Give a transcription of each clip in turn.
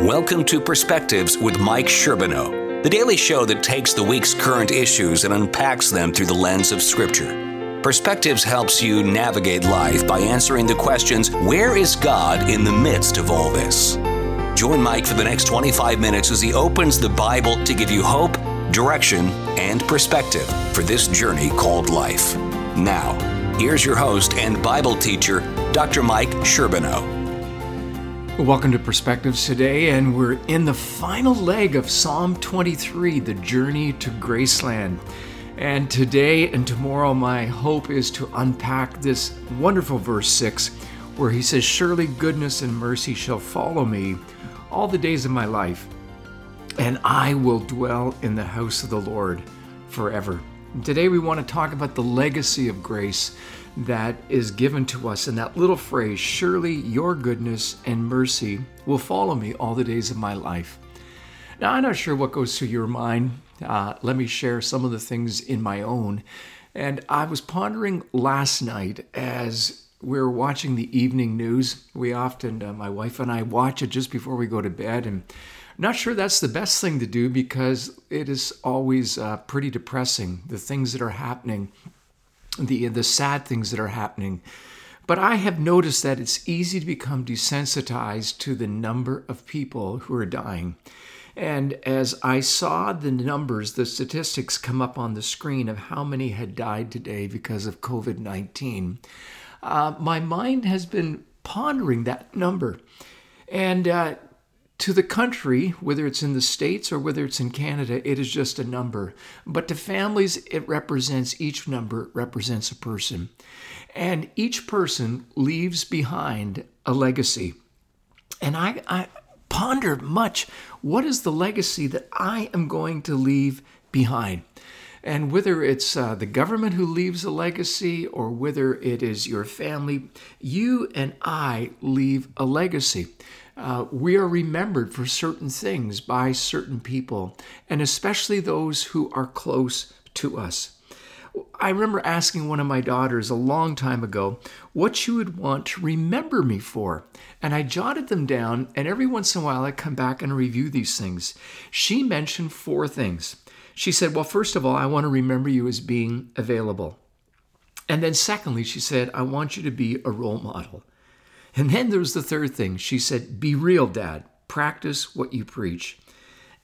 Welcome to Perspectives with Mike Sherbino, the daily show that takes the week's current issues and unpacks them through the lens of Scripture. Perspectives helps you navigate life by answering the questions where is God in the midst of all this? Join Mike for the next 25 minutes as he opens the Bible to give you hope, direction, and perspective for this journey called life. Now, here's your host and Bible teacher, Dr. Mike Sherbino. Welcome to Perspectives today, and we're in the final leg of Psalm 23, the journey to Graceland. And today and tomorrow, my hope is to unpack this wonderful verse 6, where he says, Surely goodness and mercy shall follow me all the days of my life, and I will dwell in the house of the Lord forever. And today, we want to talk about the legacy of grace that is given to us in that little phrase surely your goodness and mercy will follow me all the days of my life. Now, I'm not sure what goes through your mind. Uh, let me share some of the things in my own. And I was pondering last night as we were watching the evening news. We often, uh, my wife and I, watch it just before we go to bed. And not sure that's the best thing to do because it is always uh, pretty depressing, the things that are happening the the sad things that are happening. But I have noticed that it's easy to become desensitized to the number of people who are dying. And as I saw the numbers, the statistics come up on the screen of how many had died today because of COVID 19, uh, my mind has been pondering that number. And uh, to the country, whether it's in the States or whether it's in Canada, it is just a number. But to families, it represents each number represents a person. And each person leaves behind a legacy. And I, I ponder much what is the legacy that I am going to leave behind? And whether it's uh, the government who leaves a legacy or whether it is your family, you and I leave a legacy uh, we are remembered for certain things by certain people, and especially those who are close to us. I remember asking one of my daughters a long time ago what she would want to remember me for. And I jotted them down, and every once in a while I come back and review these things. She mentioned four things. She said, Well, first of all, I want to remember you as being available. And then, secondly, she said, I want you to be a role model. And then there's the third thing. She said, Be real, Dad. Practice what you preach.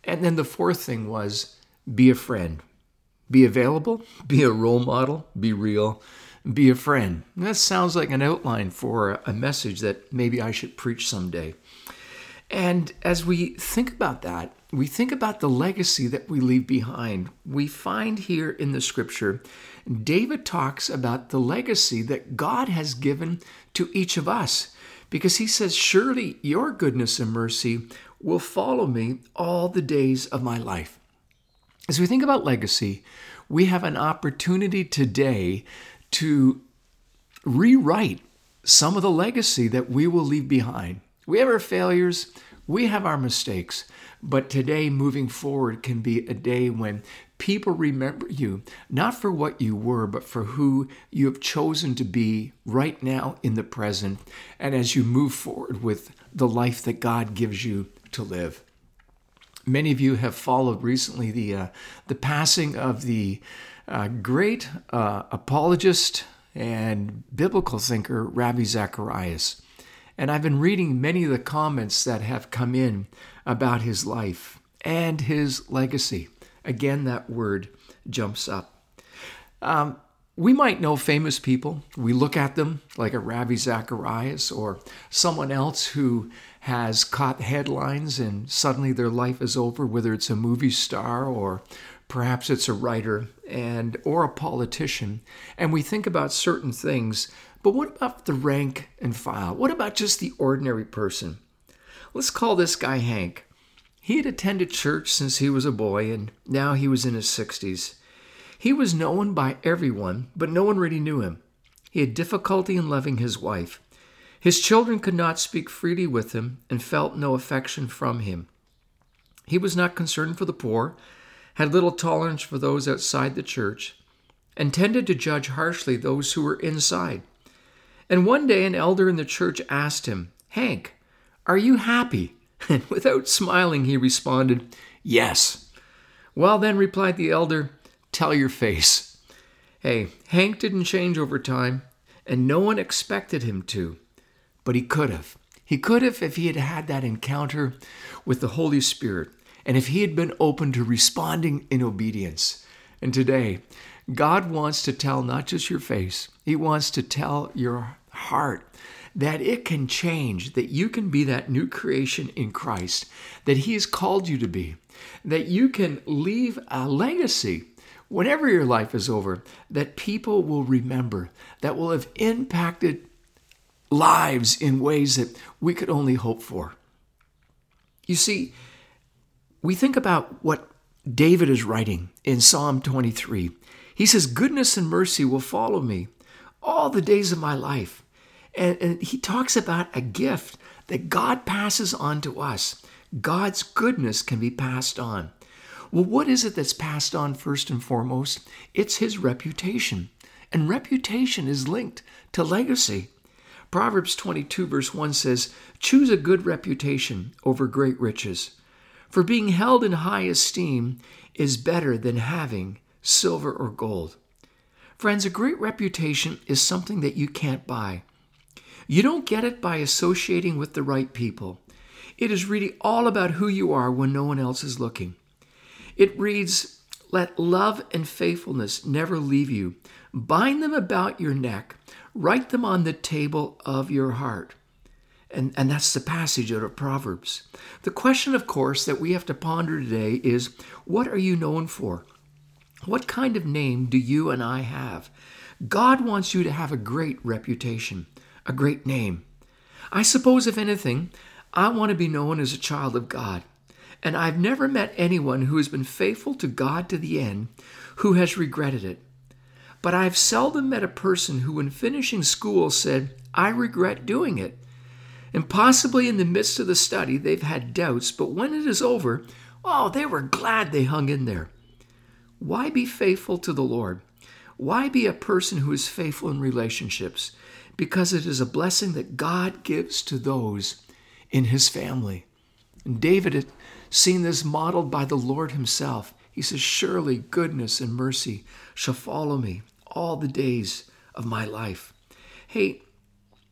And then the fourth thing was, Be a friend. Be available, be a role model, be real, be a friend. And that sounds like an outline for a message that maybe I should preach someday. And as we think about that, we think about the legacy that we leave behind. We find here in the scripture, David talks about the legacy that God has given to each of us because he says, Surely your goodness and mercy will follow me all the days of my life. As we think about legacy, we have an opportunity today to rewrite some of the legacy that we will leave behind. We have our failures, we have our mistakes, but today, moving forward, can be a day when people remember you, not for what you were, but for who you have chosen to be right now in the present, and as you move forward with the life that God gives you to live. Many of you have followed recently the, uh, the passing of the uh, great uh, apologist and biblical thinker, Ravi Zacharias. And I've been reading many of the comments that have come in about his life and his legacy. Again, that word jumps up. Um, we might know famous people. We look at them like a Ravi Zacharias or someone else who has caught headlines and suddenly their life is over, whether it's a movie star or perhaps it's a writer and or a politician. And we think about certain things, but what about the rank and file? What about just the ordinary person? Let's call this guy Hank. He had attended church since he was a boy, and now he was in his 60s. He was known by everyone, but no one really knew him. He had difficulty in loving his wife. His children could not speak freely with him and felt no affection from him. He was not concerned for the poor, had little tolerance for those outside the church, and tended to judge harshly those who were inside. And one day an elder in the church asked him, Hank, are you happy? And without smiling, he responded, Yes. Well, then, replied the elder, tell your face. Hey, Hank didn't change over time, and no one expected him to, but he could have. He could have if he had had that encounter with the Holy Spirit and if he had been open to responding in obedience. And today, God wants to tell not just your face, He wants to tell your heart that it can change, that you can be that new creation in Christ, that He has called you to be, that you can leave a legacy whenever your life is over, that people will remember, that will have impacted lives in ways that we could only hope for. You see, we think about what David is writing in Psalm 23. He says, Goodness and mercy will follow me all the days of my life. And, and he talks about a gift that God passes on to us. God's goodness can be passed on. Well, what is it that's passed on first and foremost? It's his reputation. And reputation is linked to legacy. Proverbs 22, verse 1 says, Choose a good reputation over great riches. For being held in high esteem is better than having silver or gold. Friends, a great reputation is something that you can't buy. You don't get it by associating with the right people. It is really all about who you are when no one else is looking. It reads, Let love and faithfulness never leave you. Bind them about your neck, write them on the table of your heart. And, and that's the passage out of Proverbs. The question, of course, that we have to ponder today is what are you known for? What kind of name do you and I have? God wants you to have a great reputation, a great name. I suppose, if anything, I want to be known as a child of God. And I've never met anyone who has been faithful to God to the end who has regretted it. But I've seldom met a person who, in finishing school, said, I regret doing it. And possibly in the midst of the study, they've had doubts, but when it is over, oh, they were glad they hung in there. Why be faithful to the Lord? Why be a person who is faithful in relationships? Because it is a blessing that God gives to those in his family. And David had seen this modeled by the Lord himself. He says, Surely goodness and mercy shall follow me all the days of my life. Hey,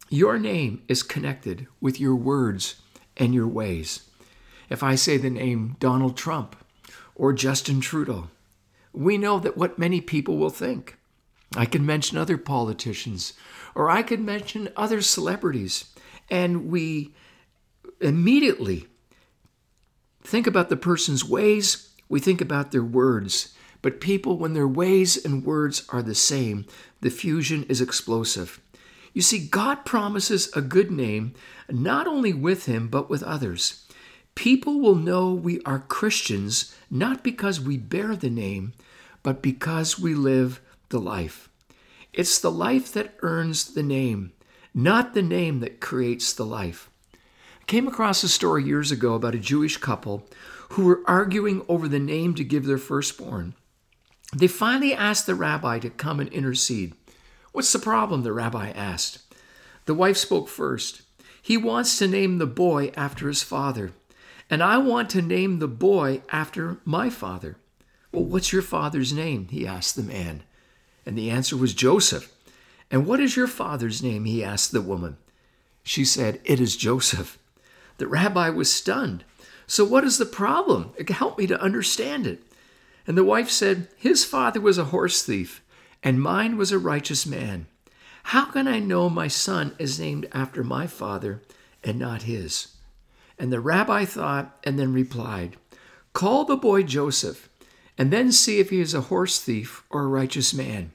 your name is connected with your words and your ways. If I say the name Donald Trump or Justin Trudeau, we know that what many people will think. I can mention other politicians or I could mention other celebrities, and we immediately think about the person's ways, we think about their words. But people, when their ways and words are the same, the fusion is explosive. You see, God promises a good name not only with Him, but with others. People will know we are Christians not because we bear the name, but because we live the life. It's the life that earns the name, not the name that creates the life. I came across a story years ago about a Jewish couple who were arguing over the name to give their firstborn. They finally asked the rabbi to come and intercede. What's the problem? the rabbi asked. The wife spoke first. He wants to name the boy after his father, and I want to name the boy after my father. Well, what's your father's name? he asked the man. And the answer was Joseph. And what is your father's name? he asked the woman. She said, It is Joseph. The rabbi was stunned. So, what is the problem? Help me to understand it. And the wife said, His father was a horse thief and mine was a righteous man. How can I know my son is named after my father and not his? And the rabbi thought and then replied, Call the boy Joseph, and then see if he is a horse thief or a righteous man.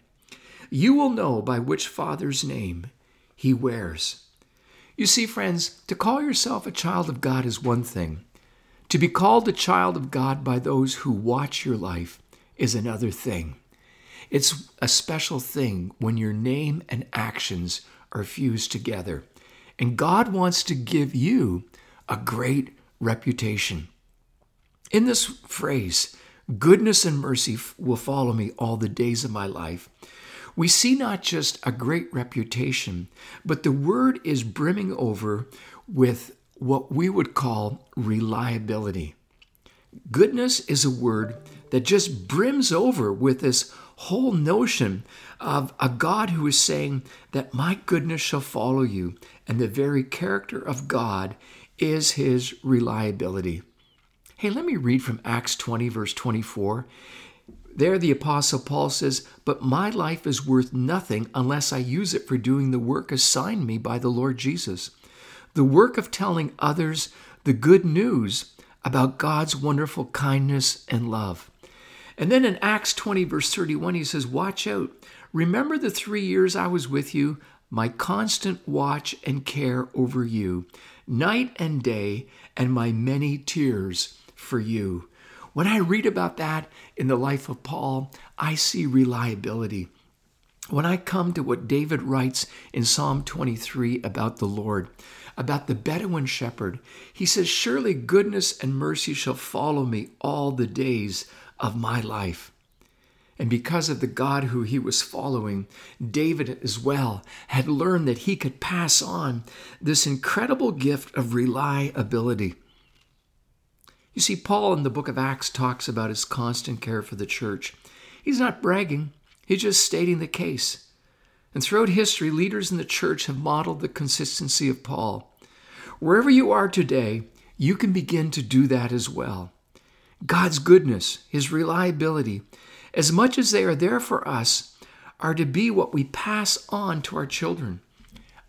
You will know by which father's name he wears. You see, friends, to call yourself a child of God is one thing. To be called a child of God by those who watch your life is another thing. It's a special thing when your name and actions are fused together. And God wants to give you a great reputation. In this phrase, goodness and mercy will follow me all the days of my life, we see not just a great reputation, but the word is brimming over with what we would call reliability. Goodness is a word that just brims over with this whole notion of a God who is saying that my goodness shall follow you, and the very character of God is his reliability. Hey, let me read from Acts 20, verse 24. There, the Apostle Paul says, But my life is worth nothing unless I use it for doing the work assigned me by the Lord Jesus. The work of telling others the good news about God's wonderful kindness and love. And then in Acts 20, verse 31, he says, Watch out. Remember the three years I was with you, my constant watch and care over you, night and day, and my many tears for you. When I read about that in the life of Paul, I see reliability. When I come to what David writes in Psalm 23 about the Lord, about the Bedouin shepherd, he says, Surely goodness and mercy shall follow me all the days of my life. And because of the God who he was following, David as well had learned that he could pass on this incredible gift of reliability. You see, Paul in the book of Acts talks about his constant care for the church. He's not bragging, he's just stating the case. And throughout history, leaders in the church have modeled the consistency of Paul. Wherever you are today, you can begin to do that as well. God's goodness, His reliability, as much as they are there for us, are to be what we pass on to our children.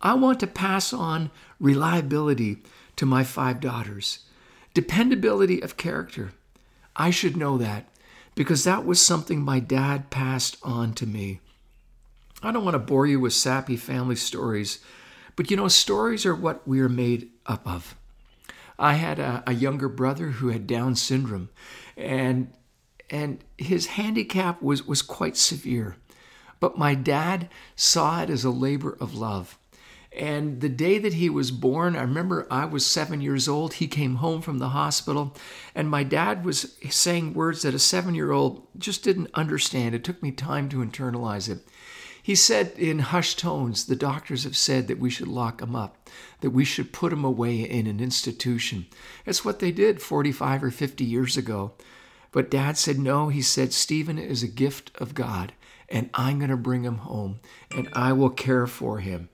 I want to pass on reliability to my five daughters, dependability of character. I should know that because that was something my dad passed on to me. I don't want to bore you with sappy family stories, but you know, stories are what we are made up of. I had a, a younger brother who had Down syndrome, and and his handicap was, was quite severe. But my dad saw it as a labor of love. And the day that he was born, I remember I was seven years old. He came home from the hospital, and my dad was saying words that a seven year old just didn't understand. It took me time to internalize it. He said in hushed tones, The doctors have said that we should lock him up, that we should put him away in an institution. That's what they did 45 or 50 years ago. But dad said, No. He said, Stephen is a gift of God, and I'm going to bring him home, and I will care for him.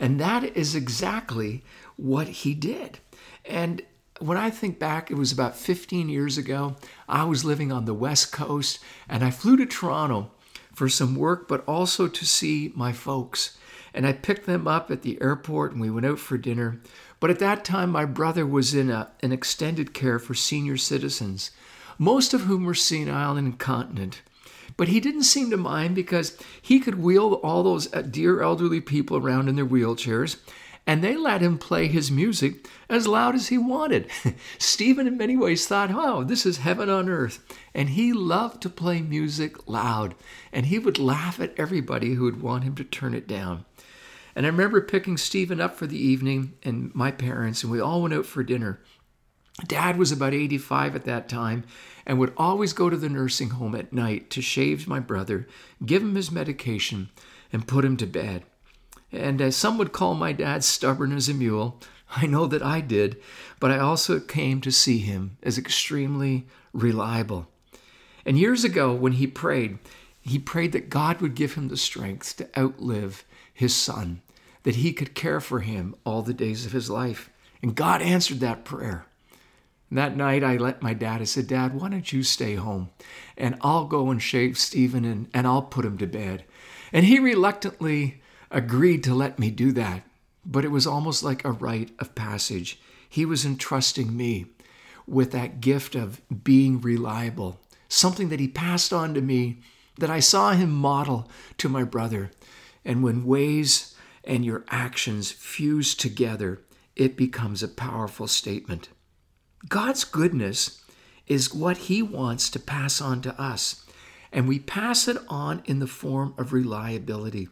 And that is exactly what he did. And when I think back, it was about 15 years ago. I was living on the West Coast, and I flew to Toronto for some work, but also to see my folks. And I picked them up at the airport and we went out for dinner. But at that time, my brother was in a, an extended care for senior citizens, most of whom were senile and incontinent. But he didn't seem to mind because he could wheel all those uh, dear elderly people around in their wheelchairs and they let him play his music as loud as he wanted. Stephen, in many ways, thought, oh, this is heaven on earth. And he loved to play music loud, and he would laugh at everybody who would want him to turn it down. And I remember picking Stephen up for the evening and my parents, and we all went out for dinner. Dad was about 85 at that time and would always go to the nursing home at night to shave my brother, give him his medication, and put him to bed. And as some would call my dad stubborn as a mule, I know that I did, but I also came to see him as extremely reliable. And years ago, when he prayed, he prayed that God would give him the strength to outlive his son, that he could care for him all the days of his life. And God answered that prayer. That night, I let my dad, I said, Dad, why don't you stay home? And I'll go and shave Stephen and, and I'll put him to bed. And he reluctantly agreed to let me do that, but it was almost like a rite of passage. He was entrusting me with that gift of being reliable, something that he passed on to me that I saw him model to my brother. And when ways and your actions fuse together, it becomes a powerful statement. God's goodness is what he wants to pass on to us, and we pass it on in the form of reliability.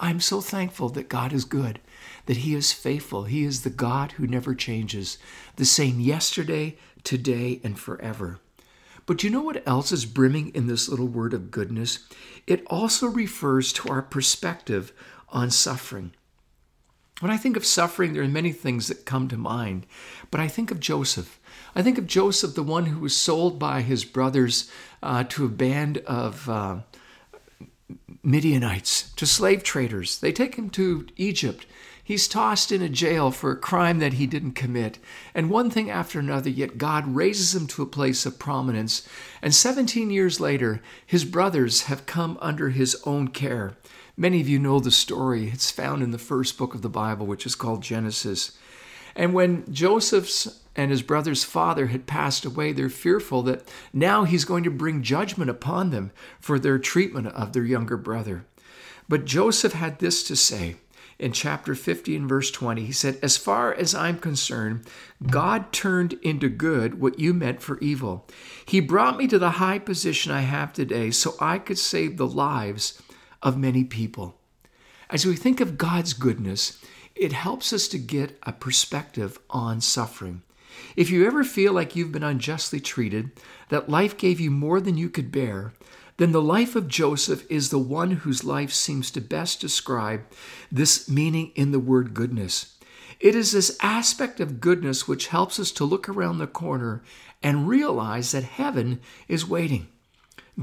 I'm so thankful that God is good, that He is faithful. He is the God who never changes, the same yesterday, today, and forever. But you know what else is brimming in this little word of goodness? It also refers to our perspective on suffering. When I think of suffering, there are many things that come to mind, but I think of Joseph. I think of Joseph, the one who was sold by his brothers uh, to a band of uh, Midianites, to slave traders. They take him to Egypt. He's tossed in a jail for a crime that he didn't commit. And one thing after another, yet God raises him to a place of prominence. And 17 years later, his brothers have come under his own care. Many of you know the story. It's found in the first book of the Bible, which is called Genesis. And when Joseph's and his brother's father had passed away, they're fearful that now he's going to bring judgment upon them for their treatment of their younger brother. But Joseph had this to say in chapter 50 and verse 20. He said, As far as I'm concerned, God turned into good what you meant for evil. He brought me to the high position I have today so I could save the lives of many people. As we think of God's goodness, it helps us to get a perspective on suffering. If you ever feel like you've been unjustly treated, that life gave you more than you could bear, then the life of Joseph is the one whose life seems to best describe this meaning in the word goodness. It is this aspect of goodness which helps us to look around the corner and realize that heaven is waiting.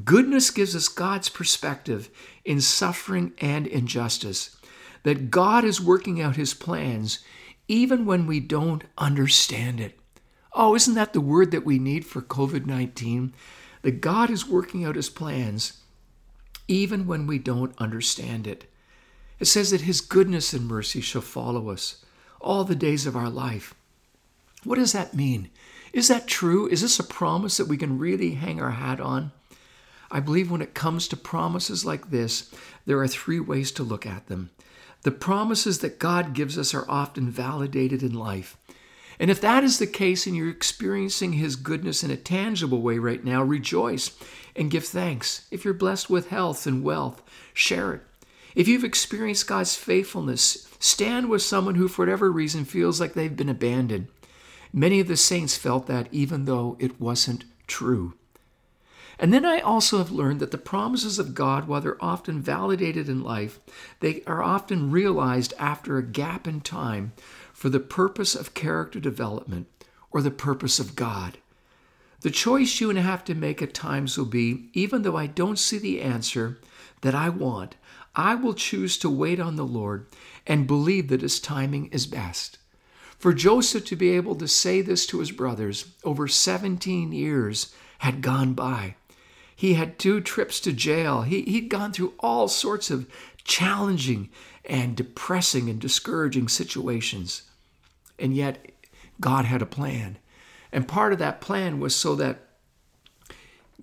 Goodness gives us God's perspective in suffering and injustice, that God is working out his plans even when we don't understand it. Oh, isn't that the word that we need for COVID 19? That God is working out his plans even when we don't understand it. It says that his goodness and mercy shall follow us all the days of our life. What does that mean? Is that true? Is this a promise that we can really hang our hat on? I believe when it comes to promises like this, there are three ways to look at them. The promises that God gives us are often validated in life. And if that is the case and you're experiencing His goodness in a tangible way right now, rejoice and give thanks. If you're blessed with health and wealth, share it. If you've experienced God's faithfulness, stand with someone who, for whatever reason, feels like they've been abandoned. Many of the saints felt that even though it wasn't true. And then I also have learned that the promises of God, while they're often validated in life, they are often realized after a gap in time for the purpose of character development or the purpose of God. The choice you and have to make at times will be even though I don't see the answer that I want, I will choose to wait on the Lord and believe that His timing is best. For Joseph to be able to say this to his brothers over 17 years had gone by. He had two trips to jail. He, he'd gone through all sorts of challenging and depressing and discouraging situations. And yet, God had a plan. And part of that plan was so that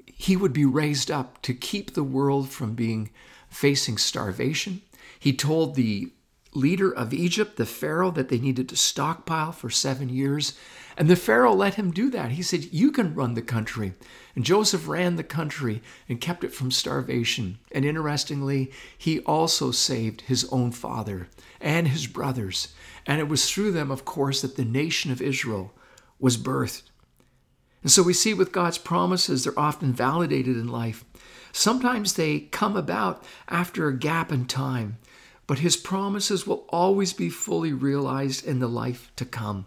he would be raised up to keep the world from being facing starvation. He told the leader of Egypt, the Pharaoh, that they needed to stockpile for seven years. And the Pharaoh let him do that. He said, You can run the country. And Joseph ran the country and kept it from starvation. And interestingly, he also saved his own father and his brothers. And it was through them, of course, that the nation of Israel was birthed. And so we see with God's promises, they're often validated in life. Sometimes they come about after a gap in time but his promises will always be fully realized in the life to come.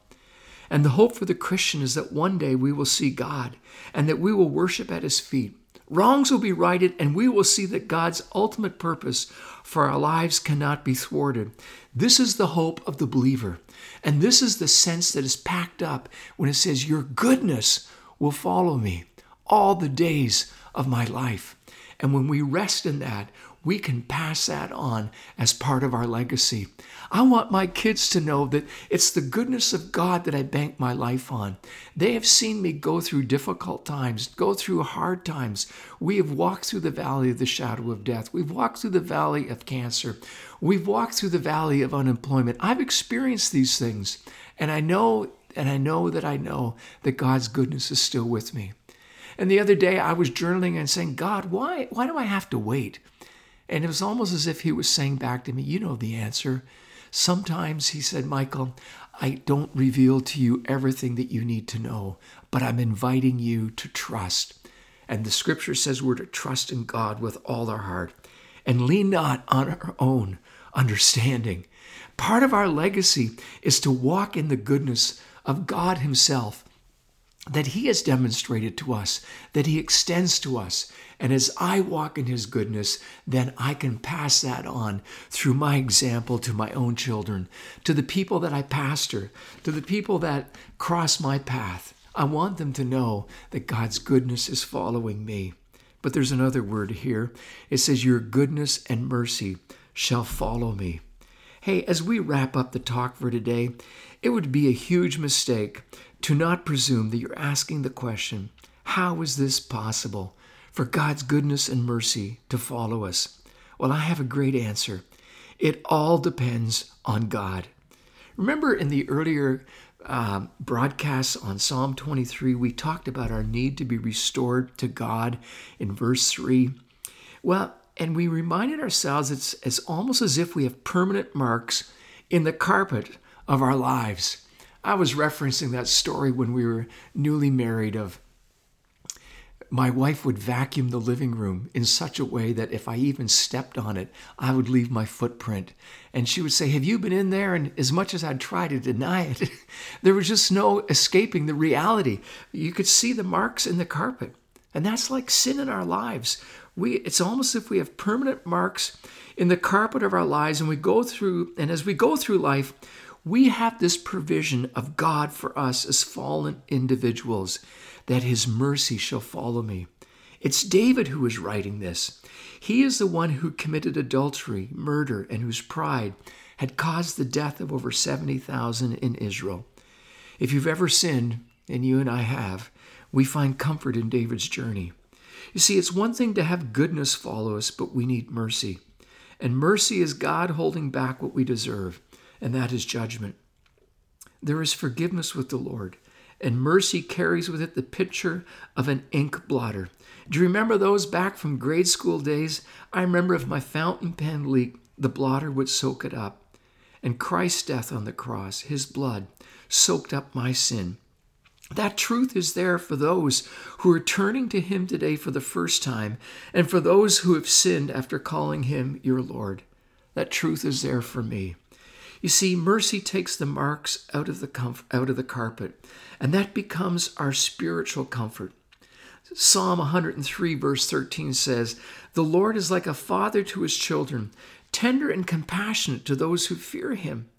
And the hope for the Christian is that one day we will see God and that we will worship at his feet. Wrongs will be righted, and we will see that God's ultimate purpose for our lives cannot be thwarted. This is the hope of the believer. And this is the sense that is packed up when it says, Your goodness will follow me all the days of my life. And when we rest in that, we can pass that on as part of our legacy. I want my kids to know that it's the goodness of God that I bank my life on. They have seen me go through difficult times, go through hard times. We have walked through the valley of the shadow of death. We've walked through the valley of cancer. We've walked through the valley of unemployment. I've experienced these things, and I know and I know that I know that God's goodness is still with me. And the other day I was journaling and saying, God, why, why do I have to wait? And it was almost as if he was saying back to me, You know the answer. Sometimes he said, Michael, I don't reveal to you everything that you need to know, but I'm inviting you to trust. And the scripture says we're to trust in God with all our heart and lean not on our own understanding. Part of our legacy is to walk in the goodness of God Himself that He has demonstrated to us, that He extends to us. And as I walk in His goodness, then I can pass that on through my example to my own children, to the people that I pastor, to the people that cross my path. I want them to know that God's goodness is following me. But there's another word here. It says, Your goodness and mercy shall follow me. Hey, as we wrap up the talk for today, it would be a huge mistake to not presume that you're asking the question, How is this possible for God's goodness and mercy to follow us? Well, I have a great answer. It all depends on God. Remember in the earlier um, broadcasts on Psalm 23, we talked about our need to be restored to God in verse 3. Well, and we reminded ourselves it's, it's almost as if we have permanent marks in the carpet of our lives. I was referencing that story when we were newly married of my wife would vacuum the living room in such a way that if I even stepped on it, I would leave my footprint. And she would say, Have you been in there? And as much as I'd try to deny it, there was just no escaping the reality. You could see the marks in the carpet. And that's like sin in our lives. We, it's almost as if we have permanent marks in the carpet of our lives, and we go through, and as we go through life, we have this provision of God for us as fallen individuals that his mercy shall follow me. It's David who is writing this. He is the one who committed adultery, murder, and whose pride had caused the death of over 70,000 in Israel. If you've ever sinned, and you and I have, we find comfort in David's journey. You see, it's one thing to have goodness follow us, but we need mercy. And mercy is God holding back what we deserve, and that is judgment. There is forgiveness with the Lord and mercy carries with it the picture of an ink blotter. Do you remember those back from grade school days? I remember if my fountain pen leaked, the blotter would soak it up. And Christ's death on the cross, his blood, soaked up my sin. That truth is there for those who are turning to Him today for the first time, and for those who have sinned after calling Him your Lord. That truth is there for me. You see, mercy takes the marks out of the comf- out of the carpet, and that becomes our spiritual comfort. Psalm 103 verse 13 says, "The Lord is like a father to his children, tender and compassionate to those who fear him."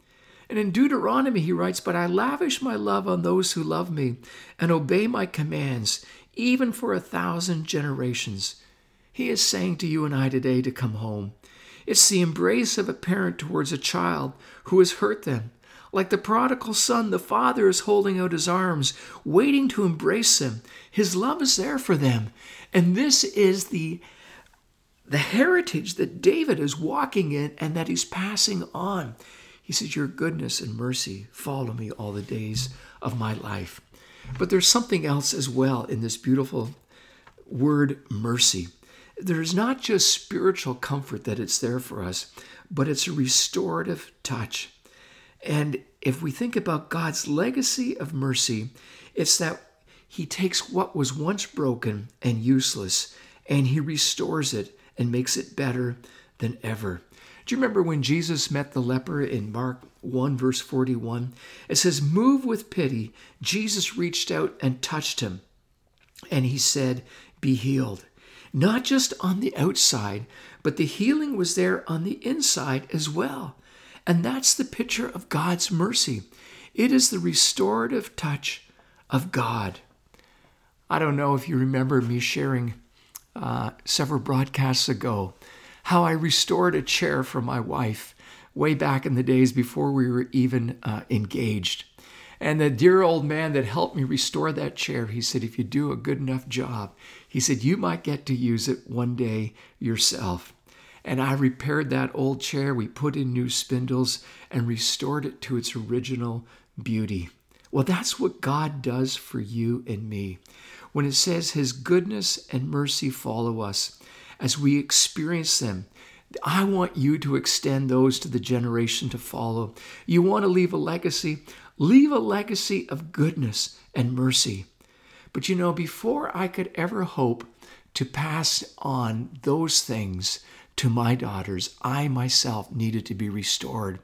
And in Deuteronomy he writes, "But I lavish my love on those who love me and obey my commands, even for a thousand generations." He is saying to you and I today to come home. It's the embrace of a parent towards a child who has hurt them. Like the prodigal son, the father is holding out his arms, waiting to embrace them. His love is there for them. And this is the, the heritage that David is walking in and that he's passing on. He says, Your goodness and mercy follow me all the days of my life. But there's something else as well in this beautiful word mercy there's not just spiritual comfort that it's there for us, but it's a restorative touch. And if we think about God's legacy of mercy, it's that He takes what was once broken and useless and He restores it and makes it better than ever. Do you remember when Jesus met the leper in Mark 1, verse 41? It says, Move with pity, Jesus reached out and touched him, and he said, Be healed not just on the outside, but the healing was there on the inside as well. And that's the picture of God's mercy. It is the restorative touch of God. I don't know if you remember me sharing uh, several broadcasts ago how I restored a chair for my wife way back in the days before we were even uh, engaged. And the dear old man that helped me restore that chair, he said, if you do a good enough job, he said, you might get to use it one day yourself. And I repaired that old chair. We put in new spindles and restored it to its original beauty. Well, that's what God does for you and me. When it says his goodness and mercy follow us as we experience them, I want you to extend those to the generation to follow. You want to leave a legacy? Leave a legacy of goodness and mercy. But you know, before I could ever hope to pass on those things to my daughters, I myself needed to be restored.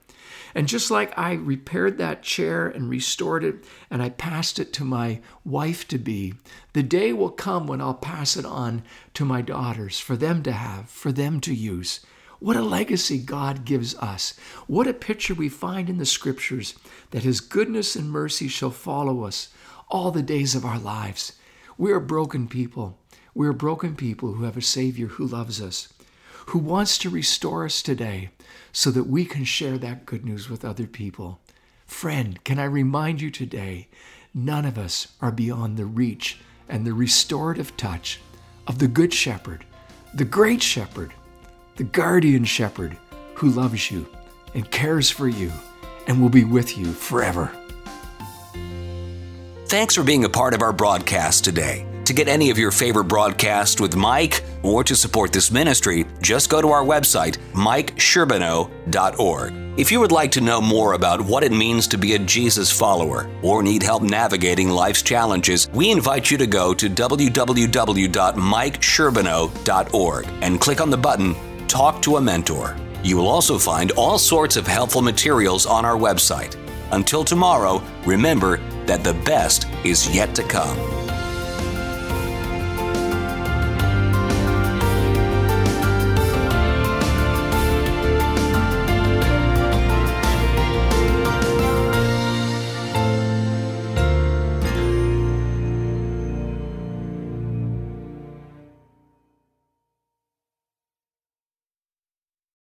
And just like I repaired that chair and restored it and I passed it to my wife to be, the day will come when I'll pass it on to my daughters for them to have, for them to use. What a legacy God gives us. What a picture we find in the scriptures that His goodness and mercy shall follow us all the days of our lives. We are broken people. We are broken people who have a Savior who loves us, who wants to restore us today so that we can share that good news with other people. Friend, can I remind you today, none of us are beyond the reach and the restorative touch of the Good Shepherd, the Great Shepherd, the Guardian Shepherd who loves you and cares for you and will be with you forever. Thanks for being a part of our broadcast today. To get any of your favorite broadcasts with Mike or to support this ministry, just go to our website, mikesherbino.org. If you would like to know more about what it means to be a Jesus follower or need help navigating life's challenges, we invite you to go to www.mikesherbino.org and click on the button Talk to a Mentor. You will also find all sorts of helpful materials on our website. Until tomorrow, remember that the best is yet to come.